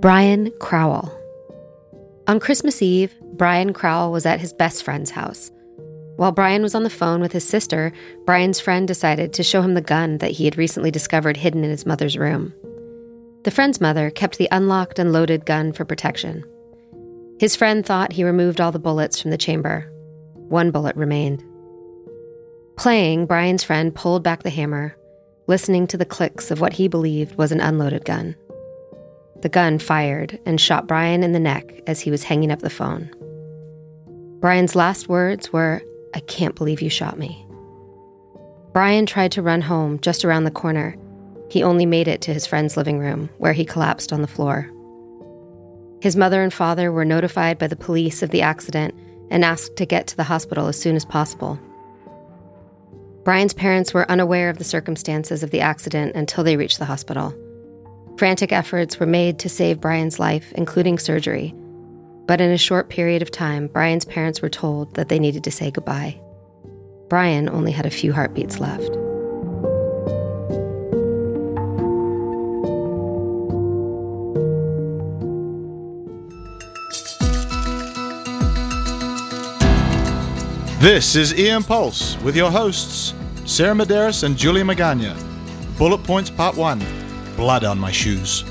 Brian Crowell. On Christmas Eve, Brian Crowell was at his best friend's house. While Brian was on the phone with his sister, Brian's friend decided to show him the gun that he had recently discovered hidden in his mother's room. The friend's mother kept the unlocked and loaded gun for protection. His friend thought he removed all the bullets from the chamber. One bullet remained. Playing, Brian's friend pulled back the hammer, listening to the clicks of what he believed was an unloaded gun. The gun fired and shot Brian in the neck as he was hanging up the phone. Brian's last words were, I can't believe you shot me. Brian tried to run home just around the corner. He only made it to his friend's living room, where he collapsed on the floor. His mother and father were notified by the police of the accident and asked to get to the hospital as soon as possible. Brian's parents were unaware of the circumstances of the accident until they reached the hospital. Frantic efforts were made to save Brian's life, including surgery. But in a short period of time, Brian's parents were told that they needed to say goodbye. Brian only had a few heartbeats left. This is EM Pulse with your hosts, Sarah Medeiros and Julia Magana. Bullet Points Part 1 blood on my shoes.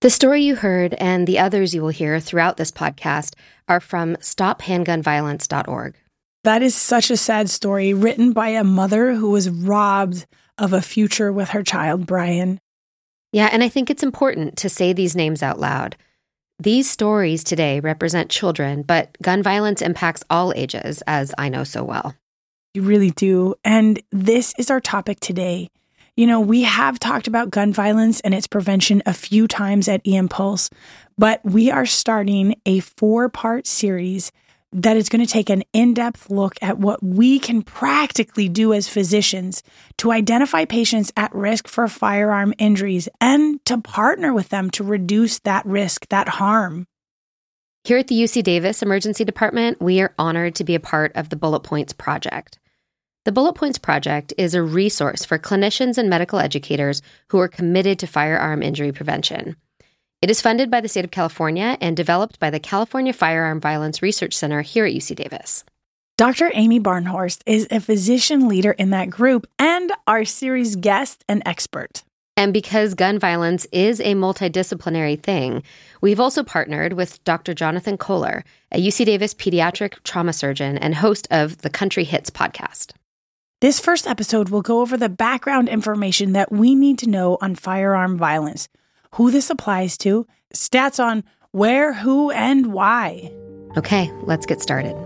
The story you heard and the others you will hear throughout this podcast are from stophandgunviolence.org. That is such a sad story written by a mother who was robbed of a future with her child, Brian. Yeah, and I think it's important to say these names out loud. These stories today represent children, but gun violence impacts all ages, as I know so well. You really do. And this is our topic today. You know, we have talked about gun violence and its prevention a few times at EM Pulse, but we are starting a four part series that is going to take an in depth look at what we can practically do as physicians to identify patients at risk for firearm injuries and to partner with them to reduce that risk, that harm. Here at the UC Davis Emergency Department, we are honored to be a part of the Bullet Points Project. The Bullet Points Project is a resource for clinicians and medical educators who are committed to firearm injury prevention. It is funded by the state of California and developed by the California Firearm Violence Research Center here at UC Davis. Dr. Amy Barnhorst is a physician leader in that group and our series guest and expert. And because gun violence is a multidisciplinary thing, we've also partnered with Dr. Jonathan Kohler, a UC Davis pediatric trauma surgeon and host of the Country Hits podcast. This first episode will go over the background information that we need to know on firearm violence, who this applies to, stats on where, who, and why. Okay, let's get started.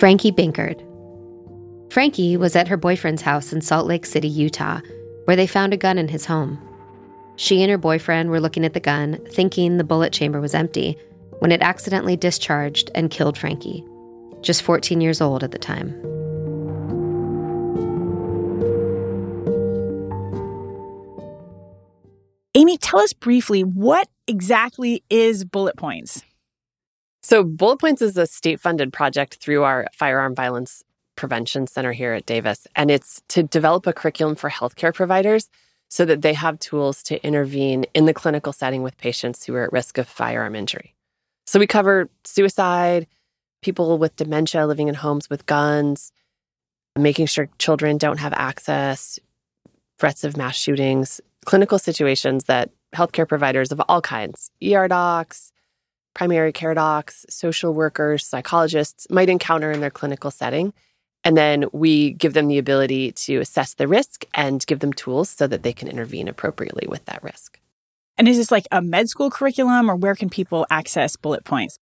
Frankie Binkard. Frankie was at her boyfriend's house in Salt Lake City, Utah, where they found a gun in his home. She and her boyfriend were looking at the gun, thinking the bullet chamber was empty, when it accidentally discharged and killed Frankie, just 14 years old at the time. Amy, tell us briefly what exactly is Bullet Points? So, Bullet Points is a state funded project through our Firearm Violence Prevention Center here at Davis. And it's to develop a curriculum for healthcare providers so that they have tools to intervene in the clinical setting with patients who are at risk of firearm injury. So we cover suicide, people with dementia living in homes with guns, making sure children don't have access, threats of mass shootings, clinical situations that healthcare providers of all kinds, ER docs, primary care docs, social workers, psychologists might encounter in their clinical setting. And then we give them the ability to assess the risk and give them tools so that they can intervene appropriately with that risk. And is this like a med school curriculum or where can people access bullet points?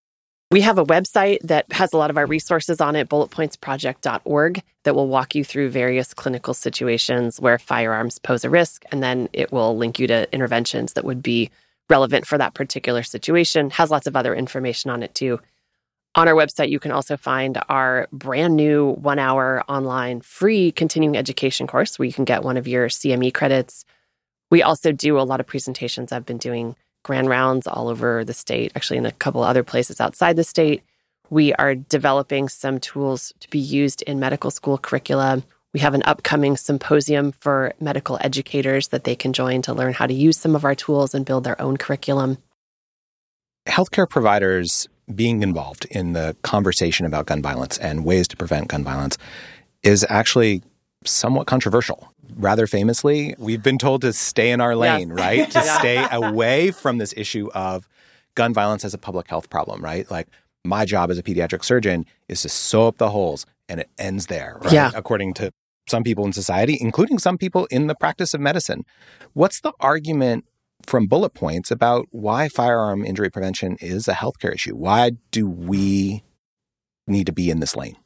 We have a website that has a lot of our resources on it, bulletpointsproject.org, that will walk you through various clinical situations where firearms pose a risk. And then it will link you to interventions that would be relevant for that particular situation. Has lots of other information on it too. On our website, you can also find our brand new one hour online free continuing education course where you can get one of your CME credits we also do a lot of presentations. I've been doing grand rounds all over the state, actually, in a couple other places outside the state, We are developing some tools to be used in medical school curricula. We have an upcoming symposium for medical educators that they can join to learn how to use some of our tools and build their own curriculum. Healthcare providers being involved in the conversation about gun violence and ways to prevent gun violence is actually somewhat controversial. Rather famously, we've been told to stay in our lane, yes. right? to stay away from this issue of gun violence as a public health problem, right? Like my job as a pediatric surgeon is to sew up the holes and it ends there, right? Yeah. According to some people in society, including some people in the practice of medicine. What's the argument from bullet points about why firearm injury prevention is a healthcare issue? Why do we need to be in this lane?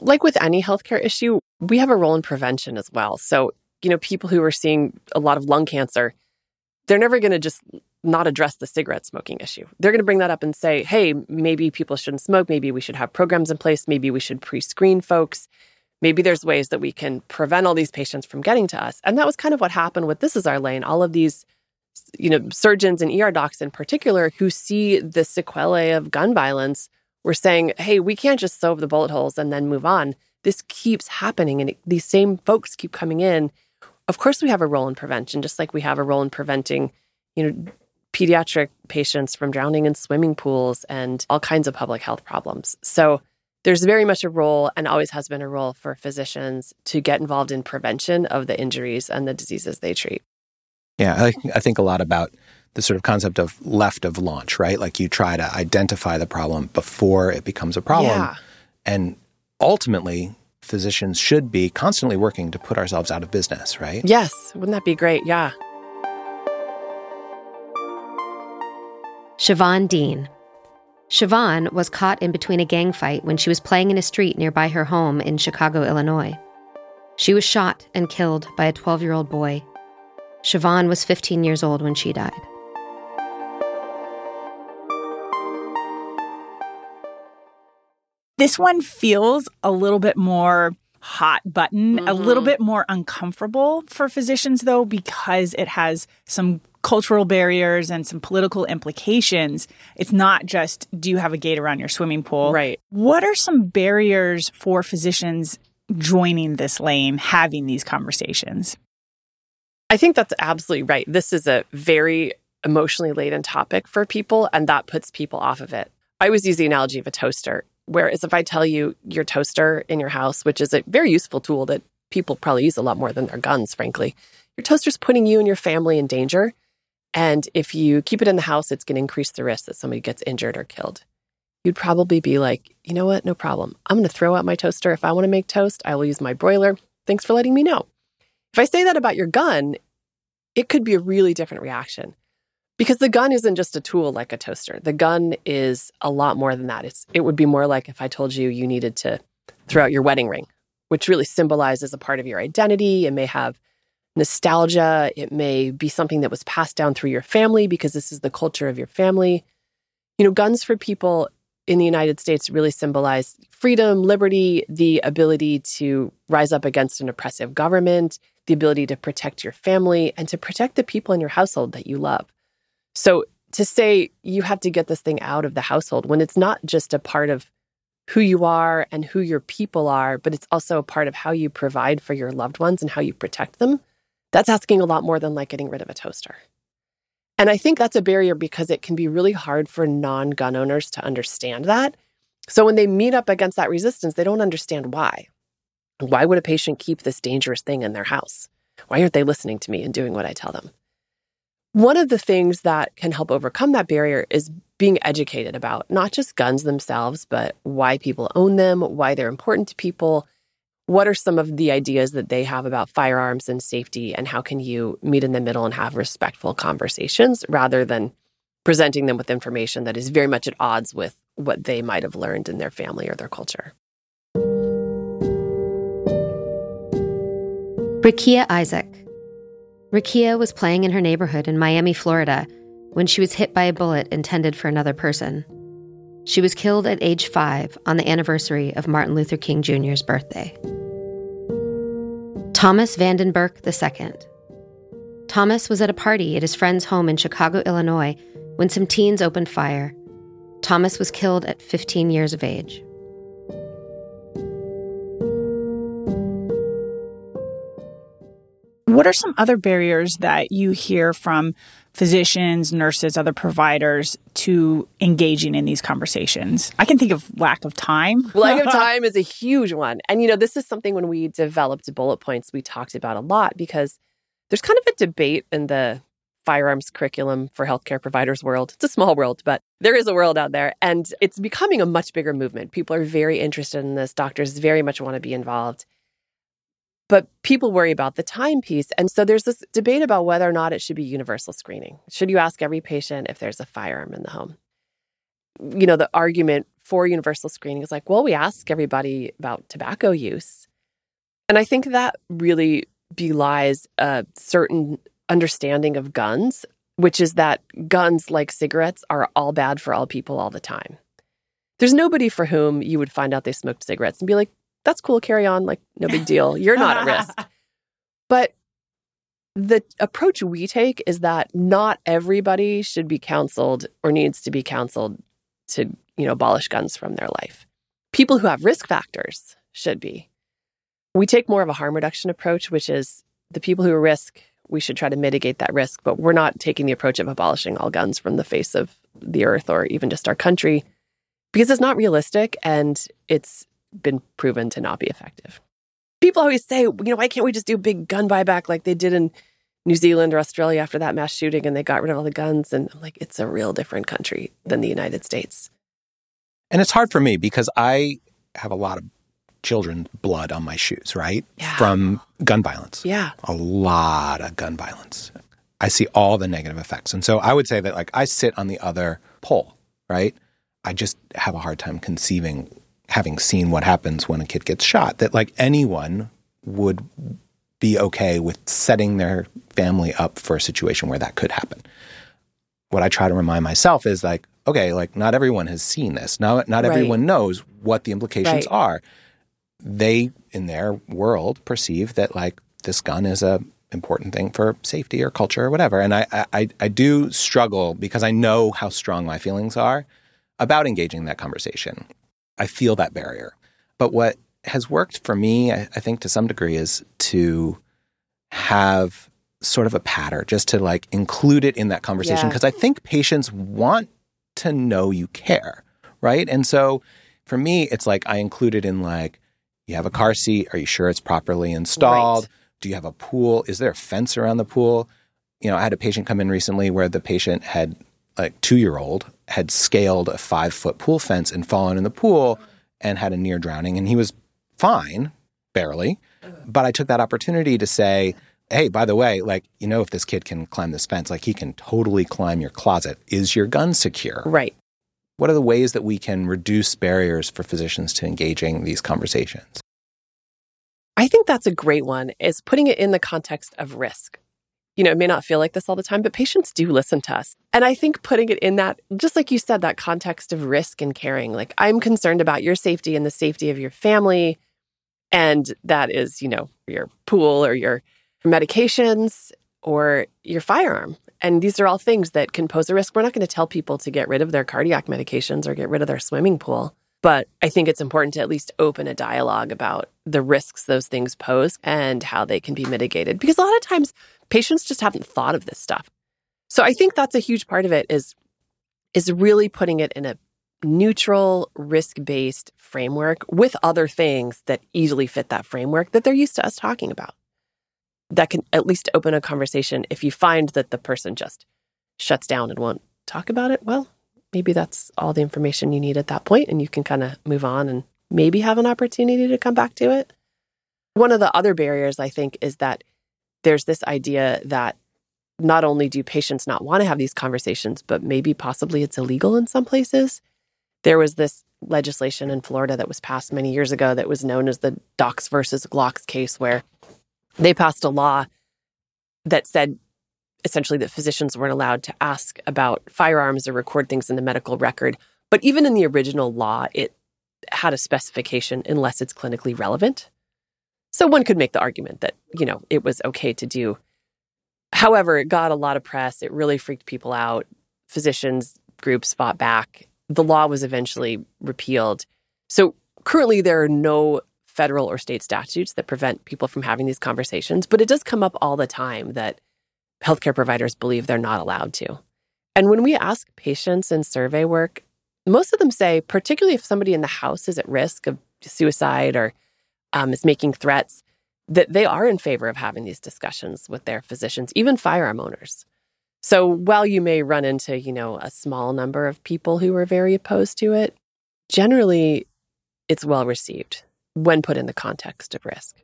Like with any healthcare issue, we have a role in prevention as well. So, you know, people who are seeing a lot of lung cancer, they're never going to just not address the cigarette smoking issue. They're going to bring that up and say, hey, maybe people shouldn't smoke. Maybe we should have programs in place. Maybe we should pre screen folks. Maybe there's ways that we can prevent all these patients from getting to us. And that was kind of what happened with This Is Our Lane. All of these, you know, surgeons and ER docs in particular who see the sequelae of gun violence were saying, hey, we can't just sew the bullet holes and then move on. This keeps happening. And it, these same folks keep coming in. Of course, we have a role in prevention, just like we have a role in preventing, you know, pediatric patients from drowning in swimming pools and all kinds of public health problems. So there's very much a role and always has been a role for physicians to get involved in prevention of the injuries and the diseases they treat. Yeah, I, I think a lot about the sort of concept of left of launch, right? Like you try to identify the problem before it becomes a problem. Yeah. And ultimately, physicians should be constantly working to put ourselves out of business, right? Yes. Wouldn't that be great? Yeah. Siobhan Dean. Siobhan was caught in between a gang fight when she was playing in a street nearby her home in Chicago, Illinois. She was shot and killed by a 12 year old boy. Siobhan was 15 years old when she died. This one feels a little bit more hot button, mm-hmm. a little bit more uncomfortable for physicians, though, because it has some cultural barriers and some political implications. It's not just do you have a gate around your swimming pool? Right. What are some barriers for physicians joining this lane, having these conversations? I think that's absolutely right. This is a very emotionally laden topic for people, and that puts people off of it. I always use the analogy of a toaster. Whereas if I tell you your toaster in your house, which is a very useful tool that people probably use a lot more than their guns, frankly, your toaster's putting you and your family in danger. And if you keep it in the house, it's going to increase the risk that somebody gets injured or killed. You'd probably be like, you know what? No problem. I'm going to throw out my toaster. If I want to make toast, I will use my broiler. Thanks for letting me know. If I say that about your gun, it could be a really different reaction because the gun isn't just a tool like a toaster. The gun is a lot more than that. It's, it would be more like if I told you you needed to throw out your wedding ring, which really symbolizes a part of your identity. It may have nostalgia. It may be something that was passed down through your family because this is the culture of your family. You know, guns for people in the United States really symbolize freedom, liberty, the ability to rise up against an oppressive government, the ability to protect your family, and to protect the people in your household that you love. So to say you have to get this thing out of the household when it's not just a part of who you are and who your people are, but it's also a part of how you provide for your loved ones and how you protect them, that's asking a lot more than like getting rid of a toaster. And I think that's a barrier because it can be really hard for non gun owners to understand that. So when they meet up against that resistance, they don't understand why. Why would a patient keep this dangerous thing in their house? Why aren't they listening to me and doing what I tell them? One of the things that can help overcome that barrier is being educated about not just guns themselves, but why people own them, why they're important to people, what are some of the ideas that they have about firearms and safety and how can you meet in the middle and have respectful conversations rather than presenting them with information that is very much at odds with what they might have learned in their family or their culture. Rakia Isaac. Rakia was playing in her neighborhood in Miami, Florida, when she was hit by a bullet intended for another person. She was killed at age five on the anniversary of Martin Luther King Jr.'s birthday. Thomas Vandenberg II. Thomas was at a party at his friend's home in Chicago, Illinois, when some teens opened fire. Thomas was killed at 15 years of age. What are some other barriers that you hear from physicians, nurses, other providers to engaging in these conversations? I can think of lack of time. lack of time is a huge one. And, you know, this is something when we developed bullet points, we talked about a lot because there's kind of a debate in the firearms curriculum for healthcare providers world. It's a small world, but there is a world out there. And it's becoming a much bigger movement. People are very interested in this. Doctors very much want to be involved. But people worry about the timepiece. And so there's this debate about whether or not it should be universal screening. Should you ask every patient if there's a firearm in the home? You know, the argument for universal screening is like, well, we ask everybody about tobacco use. And I think that really belies a certain understanding of guns, which is that guns, like cigarettes, are all bad for all people all the time. There's nobody for whom you would find out they smoked cigarettes and be like, that's cool, carry on, like no big deal. You're not at risk. But the approach we take is that not everybody should be counseled or needs to be counseled to, you know, abolish guns from their life. People who have risk factors should be. We take more of a harm reduction approach, which is the people who are risk, we should try to mitigate that risk, but we're not taking the approach of abolishing all guns from the face of the earth or even just our country because it's not realistic and it's been proven to not be effective. People always say, you know, why can't we just do a big gun buyback like they did in New Zealand or Australia after that mass shooting and they got rid of all the guns? And I'm like, it's a real different country than the United States. And it's hard for me because I have a lot of children's blood on my shoes, right? Yeah. From gun violence. Yeah. A lot of gun violence. I see all the negative effects. And so I would say that like I sit on the other pole, right? I just have a hard time conceiving having seen what happens when a kid gets shot, that like anyone would be okay with setting their family up for a situation where that could happen. What I try to remind myself is like, okay, like not everyone has seen this. Not not Right. everyone knows what the implications Right. are. They in their world perceive that like this gun is a important thing for safety or culture or whatever. And I I, I do struggle because I know how strong my feelings are about engaging that conversation. I feel that barrier. But what has worked for me, I, I think to some degree, is to have sort of a pattern, just to like include it in that conversation. Yeah. Because I think patients want to know you care, right? And so for me, it's like I include it in like, you have a car seat. Are you sure it's properly installed? Right. Do you have a pool? Is there a fence around the pool? You know, I had a patient come in recently where the patient had like two year old had scaled a five foot pool fence and fallen in the pool and had a near drowning. And he was fine, barely. But I took that opportunity to say, hey, by the way, like, you know, if this kid can climb this fence, like he can totally climb your closet. Is your gun secure? Right. What are the ways that we can reduce barriers for physicians to engaging these conversations? I think that's a great one is putting it in the context of risk. You know, it may not feel like this all the time, but patients do listen to us. And I think putting it in that, just like you said, that context of risk and caring, like I'm concerned about your safety and the safety of your family. And that is, you know, your pool or your medications or your firearm. And these are all things that can pose a risk. We're not going to tell people to get rid of their cardiac medications or get rid of their swimming pool. But I think it's important to at least open a dialogue about the risks those things pose and how they can be mitigated. Because a lot of times patients just haven't thought of this stuff. So I think that's a huge part of it is is really putting it in a neutral, risk-based framework with other things that easily fit that framework that they're used to us talking about. That can at least open a conversation. If you find that the person just shuts down and won't talk about it, well, maybe that's all the information you need at that point and you can kind of move on and maybe have an opportunity to come back to it. One of the other barriers I think is that there's this idea that not only do patients not want to have these conversations, but maybe possibly it's illegal in some places. There was this legislation in Florida that was passed many years ago that was known as the Docs versus Glocks case, where they passed a law that said essentially that physicians weren't allowed to ask about firearms or record things in the medical record. But even in the original law, it had a specification unless it's clinically relevant. So one could make the argument that, you know, it was okay to do. However, it got a lot of press. It really freaked people out. Physicians groups fought back. the law was eventually repealed. So currently, there are no federal or state statutes that prevent people from having these conversations, but it does come up all the time that healthcare providers believe they're not allowed to. And when we ask patients in survey work, most of them say, particularly if somebody in the house is at risk of suicide or um, is making threats, that they are in favor of having these discussions with their physicians, even firearm owners. So while you may run into, you know, a small number of people who are very opposed to it, generally it's well received when put in the context of risk.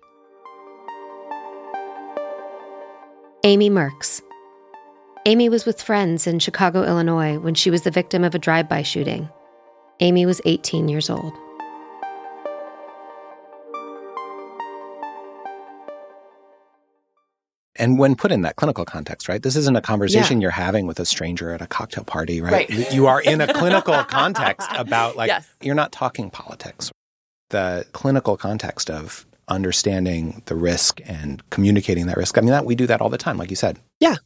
Amy Merks. Amy was with friends in Chicago, Illinois when she was the victim of a drive by shooting. Amy was 18 years old. And when put in that clinical context, right? This isn't a conversation yeah. you're having with a stranger at a cocktail party, right? right. You are in a clinical context about like yes. you're not talking politics. The clinical context of understanding the risk and communicating that risk. I mean that we do that all the time like you said. Yeah.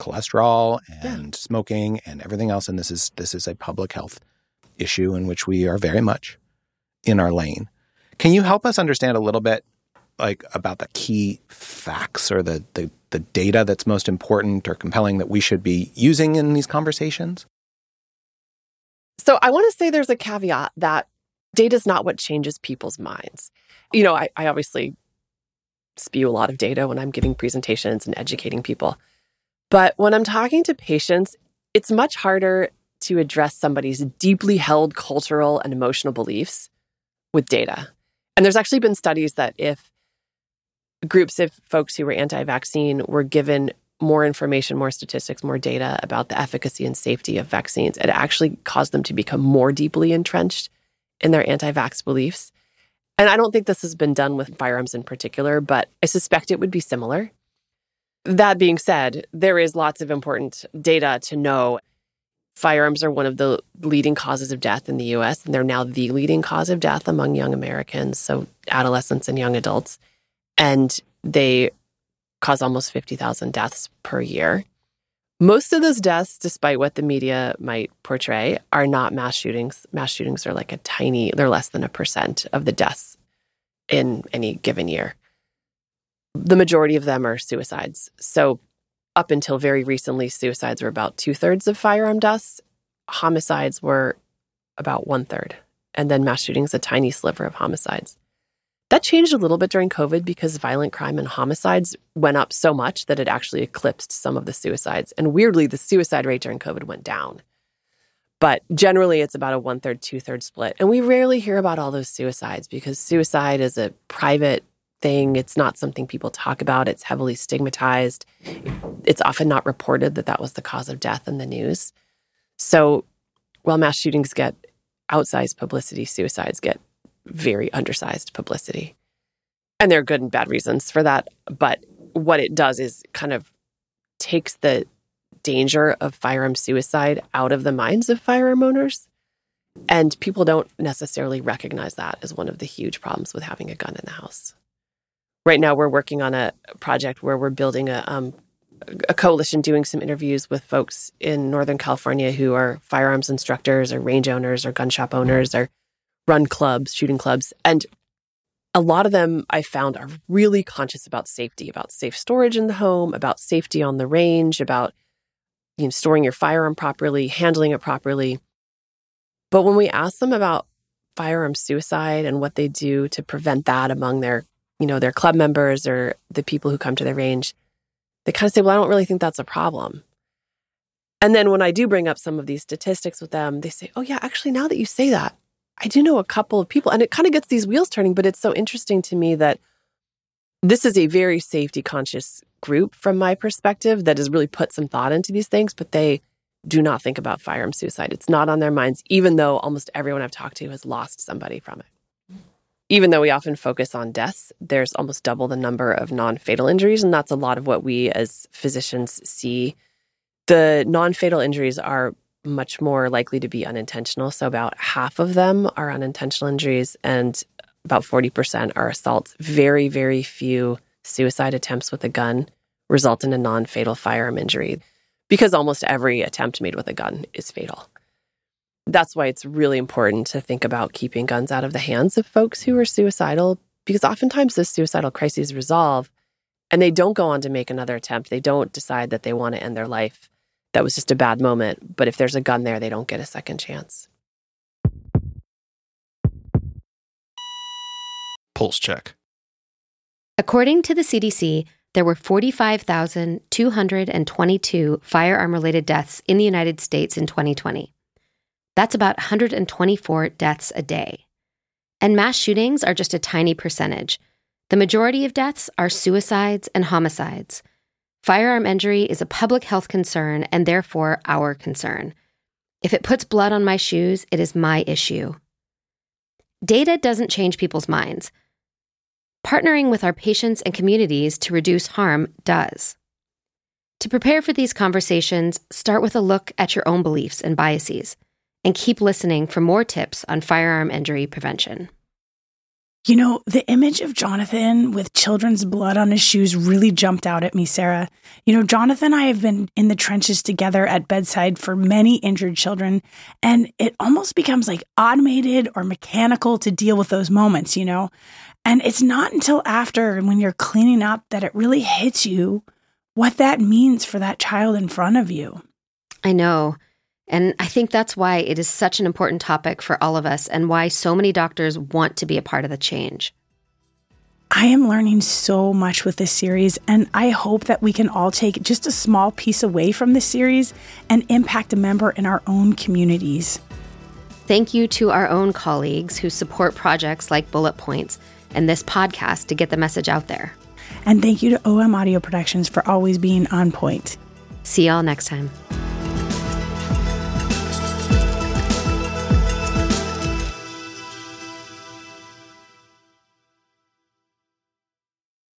Cholesterol and yeah. smoking and everything else and this is this is a public health issue in which we are very much in our lane. Can you help us understand a little bit like about the key facts or the, the, the data that's most important or compelling that we should be using in these conversations? So I want to say there's a caveat that data is not what changes people's minds. You know, I, I obviously spew a lot of data when I'm giving presentations and educating people. But when I'm talking to patients, it's much harder to address somebody's deeply held cultural and emotional beliefs with data. And there's actually been studies that if groups of folks who were anti vaccine were given more information, more statistics, more data about the efficacy and safety of vaccines, it actually caused them to become more deeply entrenched in their anti vax beliefs. And I don't think this has been done with firearms in particular, but I suspect it would be similar. That being said, there is lots of important data to know. Firearms are one of the leading causes of death in the US, and they're now the leading cause of death among young Americans, so adolescents and young adults and they cause almost 50,000 deaths per year. Most of those deaths, despite what the media might portray, are not mass shootings. Mass shootings are like a tiny, they're less than a percent of the deaths in any given year. The majority of them are suicides. So, up until very recently, suicides were about two thirds of firearm deaths, homicides were about one third, and then mass shootings, a tiny sliver of homicides. That changed a little bit during COVID because violent crime and homicides went up so much that it actually eclipsed some of the suicides. And weirdly, the suicide rate during COVID went down. But generally, it's about a one third, two third split. And we rarely hear about all those suicides because suicide is a private thing. It's not something people talk about, it's heavily stigmatized. It's often not reported that that was the cause of death in the news. So while mass shootings get outsized publicity, suicides get very undersized publicity. And there are good and bad reasons for that. But what it does is kind of takes the danger of firearm suicide out of the minds of firearm owners. And people don't necessarily recognize that as one of the huge problems with having a gun in the house. Right now, we're working on a project where we're building a, um, a coalition doing some interviews with folks in Northern California who are firearms instructors or range owners or gun shop owners or run clubs, shooting clubs. And a lot of them I found are really conscious about safety, about safe storage in the home, about safety on the range, about you know, storing your firearm properly, handling it properly. But when we ask them about firearm suicide and what they do to prevent that among their, you know, their club members or the people who come to their range, they kind of say, well, I don't really think that's a problem. And then when I do bring up some of these statistics with them, they say, oh, yeah, actually, now that you say that, I do know a couple of people, and it kind of gets these wheels turning, but it's so interesting to me that this is a very safety conscious group from my perspective that has really put some thought into these things, but they do not think about firearm suicide. It's not on their minds, even though almost everyone I've talked to has lost somebody from it. Even though we often focus on deaths, there's almost double the number of non fatal injuries. And that's a lot of what we as physicians see. The non fatal injuries are much more likely to be unintentional. So, about half of them are unintentional injuries, and about 40% are assaults. Very, very few suicide attempts with a gun result in a non fatal firearm injury because almost every attempt made with a gun is fatal. That's why it's really important to think about keeping guns out of the hands of folks who are suicidal, because oftentimes the suicidal crises resolve and they don't go on to make another attempt. They don't decide that they want to end their life. That was just a bad moment. But if there's a gun there, they don't get a second chance. Pulse check. According to the CDC, there were 45,222 firearm related deaths in the United States in 2020. That's about 124 deaths a day. And mass shootings are just a tiny percentage. The majority of deaths are suicides and homicides. Firearm injury is a public health concern and therefore our concern. If it puts blood on my shoes, it is my issue. Data doesn't change people's minds. Partnering with our patients and communities to reduce harm does. To prepare for these conversations, start with a look at your own beliefs and biases, and keep listening for more tips on firearm injury prevention. You know, the image of Jonathan with children's blood on his shoes really jumped out at me, Sarah. You know, Jonathan and I have been in the trenches together at bedside for many injured children, and it almost becomes like automated or mechanical to deal with those moments, you know? And it's not until after when you're cleaning up that it really hits you what that means for that child in front of you. I know. And I think that's why it is such an important topic for all of us and why so many doctors want to be a part of the change. I am learning so much with this series, and I hope that we can all take just a small piece away from this series and impact a member in our own communities. Thank you to our own colleagues who support projects like Bullet Points and this podcast to get the message out there. And thank you to OM Audio Productions for always being on point. See y'all next time.